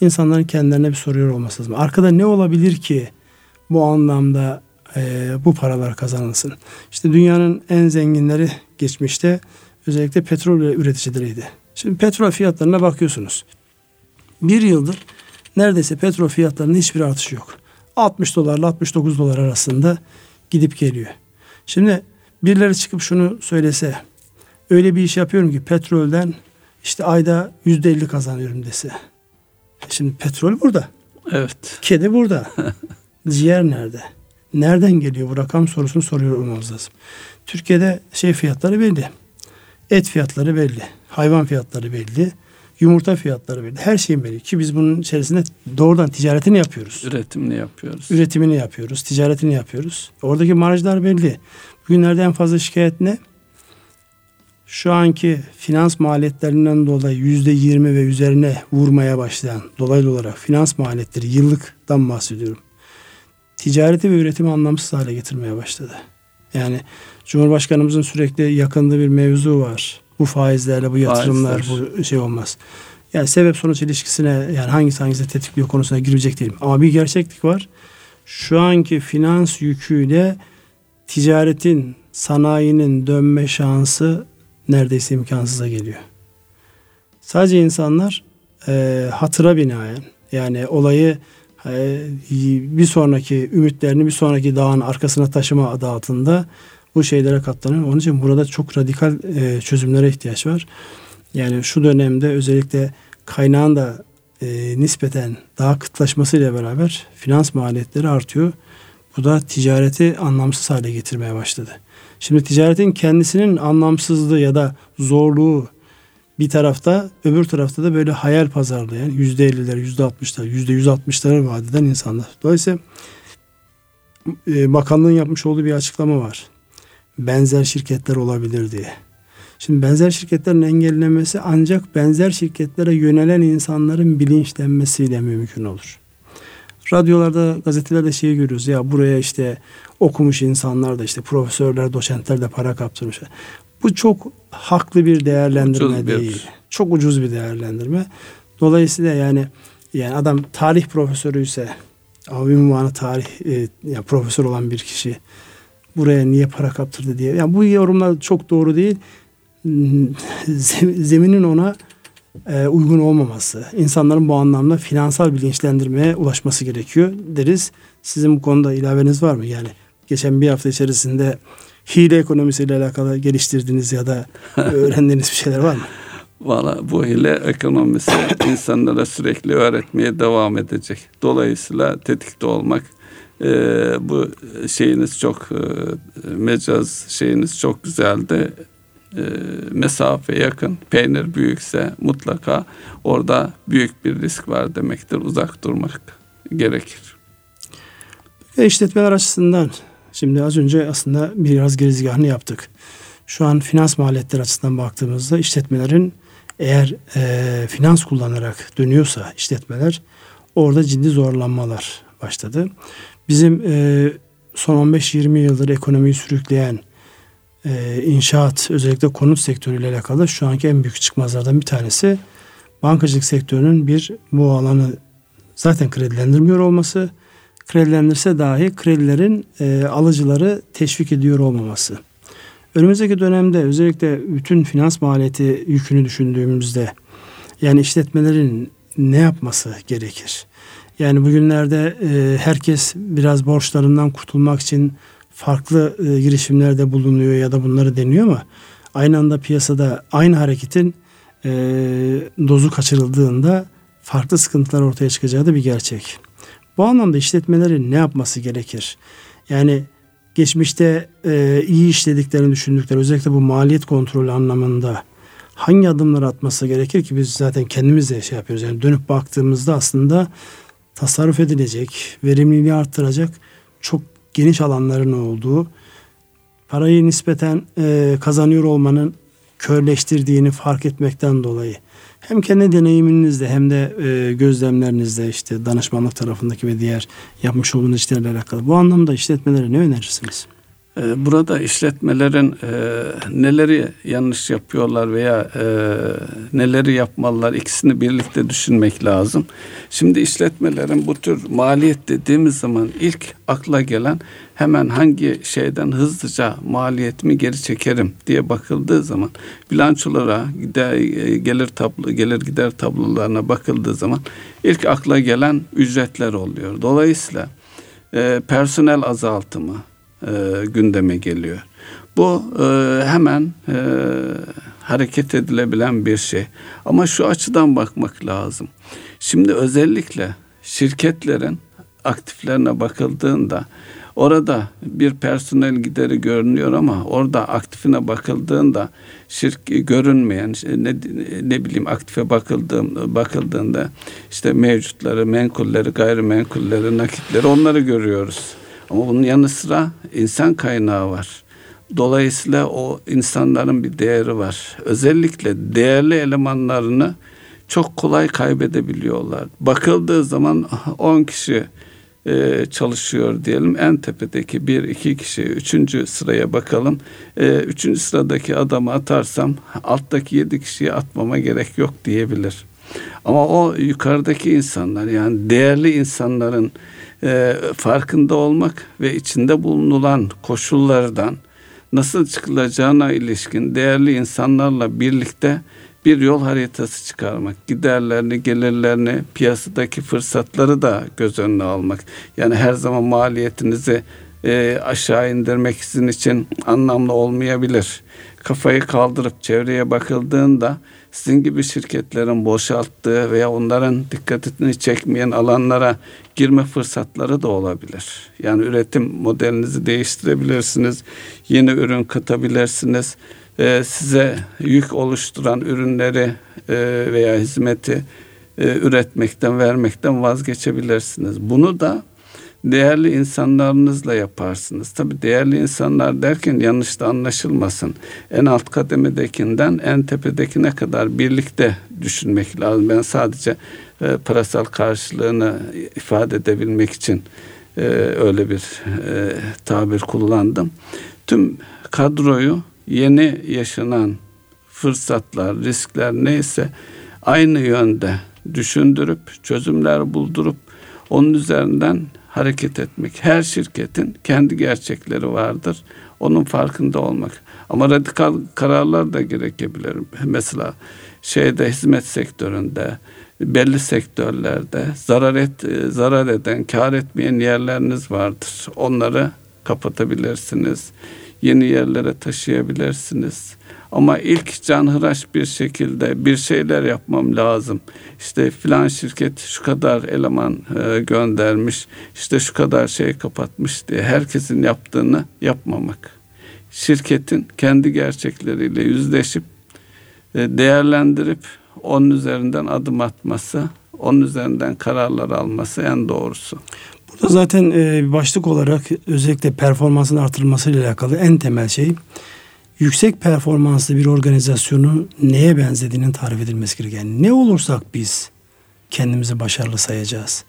Speaker 1: insanların kendilerine bir soruyor olması lazım. Arkada ne olabilir ki bu anlamda e, bu paralar kazanılsın? İşte dünyanın en zenginleri geçmişte özellikle petrol üreticileriydi. Şimdi petrol fiyatlarına bakıyorsunuz. Bir yıldır neredeyse petrol fiyatlarının hiçbir artışı yok. 60 dolarla 69 dolar arasında gidip geliyor. Şimdi birileri çıkıp şunu söylese öyle bir iş yapıyorum ki petrolden işte ayda yüzde elli kazanıyorum dese. Şimdi petrol burada.
Speaker 2: Evet.
Speaker 1: Kedi burada. Ciğer nerede? Nereden geliyor bu rakam sorusunu soruyor olmamız lazım. Türkiye'de şey fiyatları belli. Et fiyatları belli. Hayvan fiyatları belli. Yumurta fiyatları belli. Her şeyin belli. Ki biz bunun içerisinde doğrudan ticaretini yapıyoruz.
Speaker 2: Üretimini yapıyoruz.
Speaker 1: Üretimini yapıyoruz. Ticaretini yapıyoruz. Oradaki marjlar belli. Bugünlerde en fazla şikayet ne? Şu anki finans maliyetlerinden dolayı yüzde yirmi ve üzerine vurmaya başlayan dolaylı olarak finans maliyetleri yıllıktan bahsediyorum. Ticareti ve üretimi anlamsız hale getirmeye başladı. Yani Cumhurbaşkanımızın sürekli yakındığı bir mevzu var. Bu faizlerle bu yatırımlar Faizler. bu şey olmaz. Yani sebep sonuç ilişkisine yani hangisi hangisi tetikliyor konusuna girecek değilim. Ama bir gerçeklik var. Şu anki finans yüküyle ticaretin, sanayinin dönme şansı neredeyse imkansıza geliyor. Sadece insanlar e, hatıra binaen yani olayı bir sonraki ümitlerini bir sonraki dağın arkasına taşıma adı altında bu şeylere katlanıyor. Onun için burada çok radikal e, çözümlere ihtiyaç var. Yani şu dönemde özellikle kaynağın da e, nispeten daha kıtlaşmasıyla beraber finans maliyetleri artıyor. Bu da ticareti anlamsız hale getirmeye başladı. Şimdi ticaretin kendisinin anlamsızlığı ya da zorluğu bir tarafta öbür tarafta da böyle hayal pazarlayan yüzde elliler, yüzde altmışlar, yüzde yüz altmışları vaat eden insanlar. Dolayısıyla e, bakanlığın yapmış olduğu bir açıklama var benzer şirketler olabilir diye. Şimdi benzer şirketlerin engellenmesi ancak benzer şirketlere yönelen insanların bilinçlenmesiyle mümkün olur. Radyolarda, gazetelerde şeyi görüyoruz. Ya buraya işte okumuş insanlar da işte profesörler, doçentler de para kaptırmışlar. Bu çok haklı bir değerlendirme ucuz değil. Bir. Çok ucuz bir değerlendirme. Dolayısıyla yani yani adam tarih profesörü ise abi ünvanı tarih e, yani profesör olan bir kişi buraya niye para kaptırdı diye. Yani bu yorumlar çok doğru değil. Zeminin ona e, uygun olmaması, insanların bu anlamda finansal bilinçlendirmeye ulaşması gerekiyor deriz. Sizin bu konuda ilaveniz var mı? Yani geçen bir hafta içerisinde hile ekonomisiyle alakalı geliştirdiğiniz ya da öğrendiğiniz bir şeyler var mı?
Speaker 2: Valla bu hile ekonomisi insanlara sürekli öğretmeye devam edecek. Dolayısıyla tetikte olmak e, bu şeyiniz çok e, mecaz şeyiniz çok güzeldi. E, mesafe yakın, peynir büyükse mutlaka orada büyük bir risk var demektir. Uzak durmak gerekir.
Speaker 1: Ve işletmeler açısından şimdi az önce aslında biraz girizgahını yaptık. Şu an finans maliyetleri açısından baktığımızda işletmelerin eğer e, finans kullanarak dönüyorsa işletmeler orada ciddi zorlanmalar başladı. Bizim e, son 15-20 yıldır ekonomiyi sürükleyen e, inşaat özellikle konut sektörüyle alakalı şu anki en büyük çıkmazlardan bir tanesi bankacılık sektörünün bir bu alanı zaten kredilendirmiyor olması, kredilendirse dahi kredilerin e, alıcıları teşvik ediyor olmaması. Önümüzdeki dönemde özellikle bütün finans maliyeti yükünü düşündüğümüzde yani işletmelerin ne yapması gerekir? Yani bugünlerde e, herkes biraz borçlarından kurtulmak için farklı e, girişimlerde bulunuyor ya da bunları deniyor ama aynı anda piyasada aynı hareketin e, dozu kaçırıldığında farklı sıkıntılar ortaya çıkacağı da bir gerçek. Bu anlamda işletmelerin ne yapması gerekir? Yani geçmişte e, iyi işlediklerini düşündükleri özellikle bu maliyet kontrolü anlamında hangi adımlar atması gerekir ki biz zaten kendimiz de şey yapıyoruz. Yani dönüp baktığımızda aslında tasarruf edilecek, verimliliği arttıracak çok geniş alanların olduğu, parayı nispeten e, kazanıyor olmanın körleştirdiğini fark etmekten dolayı hem kendi deneyiminizde hem de e, gözlemlerinizde işte danışmanlık tarafındaki ve diğer yapmış olduğunuz işlerle alakalı bu anlamda işletmelere ne önerirsiniz?
Speaker 2: Ee, burada işletmelerin e, neleri yanlış yapıyorlar veya e, neleri yapmalılar ikisini birlikte düşünmek lazım. Şimdi işletmelerin bu tür maliyet dediğimiz zaman ilk akla gelen hemen hangi şeyden hızlıca maliyetimi geri çekerim diye bakıldığı zaman bilançolara gider, e, gelir tablo gelir gider tablolarına bakıldığı zaman ilk akla gelen ücretler oluyor. Dolayısıyla personel azaltımı e, gündeme geliyor. Bu e, hemen e, hareket edilebilen bir şey. Ama şu açıdan bakmak lazım. Şimdi özellikle şirketlerin aktiflerine bakıldığında orada bir personel gideri görünüyor ama orada aktifine bakıldığında şirk görünmeyen ne, ne bileyim aktife bakıldığım bakıldığında işte mevcutları, menkulleri, gayrimenkulleri, nakitleri onları görüyoruz. Ama bunun yanı sıra insan kaynağı var. Dolayısıyla o insanların bir değeri var. Özellikle değerli elemanlarını çok kolay kaybedebiliyorlar. Bakıldığı zaman 10 kişi e, çalışıyor diyelim. En tepedeki bir iki kişi üçüncü sıraya bakalım. E, üçüncü sıradaki adamı atarsam alttaki yedi kişiyi atmama gerek yok diyebilir. Ama o yukarıdaki insanlar yani değerli insanların e, farkında olmak ve içinde bulunulan koşullardan nasıl çıkılacağına ilişkin değerli insanlarla birlikte bir yol haritası çıkarmak, giderlerini, gelirlerini, piyasadaki fırsatları da göz önüne almak. Yani her zaman maliyetinizi e, aşağı indirmek sizin için anlamlı olmayabilir. Kafayı kaldırıp çevreye bakıldığında sizin gibi şirketlerin boşalttığı veya onların dikkatini çekmeyen alanlara girme fırsatları da olabilir. Yani üretim modelinizi değiştirebilirsiniz. Yeni ürün katabilirsiniz. Ee, size yük oluşturan ürünleri e, veya hizmeti e, üretmekten, vermekten vazgeçebilirsiniz. Bunu da değerli insanlarınızla yaparsınız. Tabii değerli insanlar derken yanlış da anlaşılmasın. En alt kademedekinden en tepedekine kadar birlikte düşünmek lazım. Ben sadece e, parasal karşılığını ifade edebilmek için e, öyle bir e, tabir kullandım. Tüm kadroyu yeni yaşanan fırsatlar, riskler neyse aynı yönde düşündürüp çözümler buldurup onun üzerinden hareket etmek. Her şirketin kendi gerçekleri vardır. Onun farkında olmak. Ama radikal kararlar da gerekebilir. Mesela şeyde hizmet sektöründe, belli sektörlerde zarar et zarar eden, kar etmeyen yerleriniz vardır. Onları kapatabilirsiniz. Yeni yerlere taşıyabilirsiniz. Ama ilk canhıraş bir şekilde bir şeyler yapmam lazım. İşte filan şirket şu kadar eleman e, göndermiş, işte şu kadar şey kapatmış diye herkesin yaptığını yapmamak. Şirketin kendi gerçekleriyle yüzleşip e, değerlendirip onun üzerinden adım atması, onun üzerinden kararlar alması en doğrusu.
Speaker 1: Burada zaten e, başlık olarak özellikle performansın artırılması ile alakalı en temel şey yüksek performanslı bir organizasyonu neye benzediğinin tarif edilmesi gereken. Ne olursak biz kendimizi başarılı sayacağız.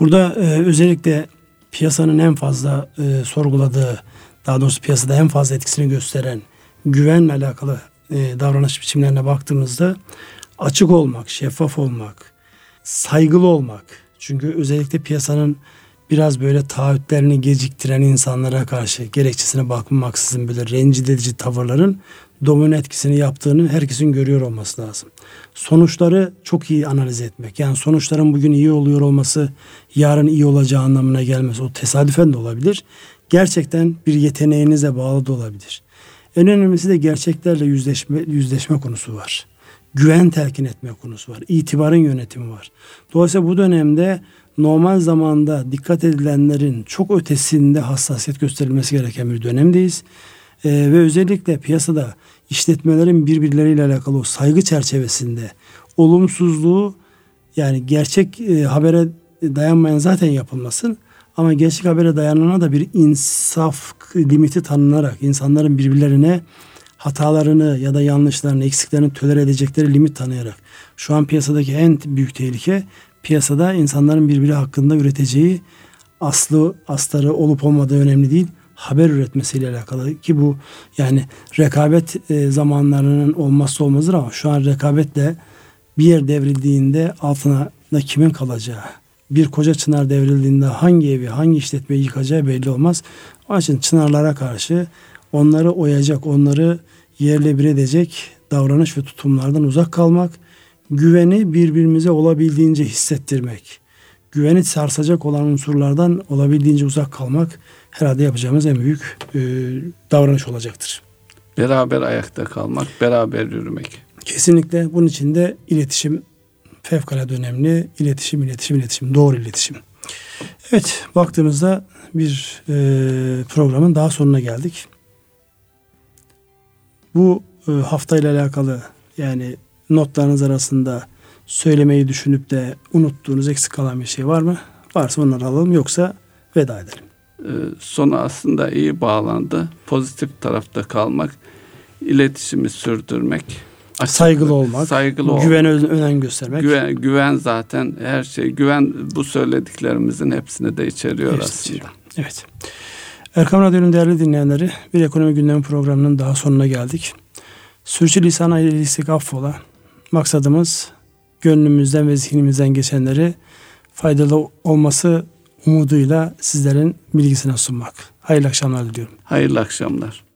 Speaker 1: Burada e, özellikle piyasanın en fazla e, sorguladığı, daha doğrusu piyasada en fazla etkisini gösteren güvenle alakalı e, davranış biçimlerine baktığımızda açık olmak, şeffaf olmak, saygılı olmak. Çünkü özellikle piyasanın biraz böyle taahhütlerini geciktiren insanlara karşı gerekçesine bakmaksızın böyle rencide edici tavırların domino etkisini yaptığını herkesin görüyor olması lazım. Sonuçları çok iyi analiz etmek. Yani sonuçların bugün iyi oluyor olması yarın iyi olacağı anlamına gelmez. O tesadüfen de olabilir. Gerçekten bir yeteneğinize bağlı da olabilir. En önemlisi de gerçeklerle yüzleşme, yüzleşme konusu var. Güven telkin etme konusu var. İtibarın yönetimi var. Dolayısıyla bu dönemde normal zamanda dikkat edilenlerin çok ötesinde hassasiyet gösterilmesi gereken bir dönemdeyiz. Ee, ve özellikle piyasada işletmelerin birbirleriyle alakalı o saygı çerçevesinde olumsuzluğu yani gerçek e, habere dayanmayan zaten yapılmasın ama gerçek habere dayanana da bir insaf limiti tanınarak insanların birbirlerine hatalarını ya da yanlışlarını, eksiklerini tolere edecekleri limit tanıyarak. Şu an piyasadaki en büyük tehlike piyasada insanların birbiri hakkında üreteceği aslı astarı olup olmadığı önemli değil. Haber üretmesiyle alakalı ki bu yani rekabet e, zamanlarının olmazsa olmazdır ama şu an rekabetle bir yer devrildiğinde altına da kimin kalacağı, bir koca çınar devrildiğinde hangi evi, hangi işletmeyi yıkacağı belli olmaz. Onun için çınarlara karşı onları oyacak, onları yerle bir edecek davranış ve tutumlardan uzak kalmak, güveni birbirimize olabildiğince hissettirmek, güveni sarsacak olan unsurlardan olabildiğince uzak kalmak herhalde yapacağımız en büyük e, davranış olacaktır.
Speaker 2: Beraber ayakta kalmak, beraber yürümek.
Speaker 1: Kesinlikle bunun için de iletişim fevkalade önemli. İletişim, iletişim, iletişim, doğru iletişim. Evet, baktığımızda bir e, programın daha sonuna geldik. Bu e, haftayla alakalı yani notlarınız arasında söylemeyi düşünüp de unuttuğunuz eksik kalan bir şey var mı? Varsa onları alalım yoksa veda edelim.
Speaker 2: Ee, sonu aslında iyi bağlandı. Pozitif tarafta kalmak, iletişimi sürdürmek,
Speaker 1: Açık, saygılı olmak, saygılı olmak, güven önem göstermek.
Speaker 2: Güven, güven zaten her şey. Güven bu söylediklerimizin hepsini de içeriyor Hepsi aslında. Içeriyor.
Speaker 1: Evet. Erkam Radyo'nun değerli dinleyenleri bir ekonomi gündemi programının daha sonuna geldik. Sürçülisan ayrılık affola. Maksadımız gönlümüzden ve zihnimizden geçenleri faydalı olması umuduyla sizlerin bilgisine sunmak. Hayırlı akşamlar diliyorum.
Speaker 2: Hayırlı akşamlar.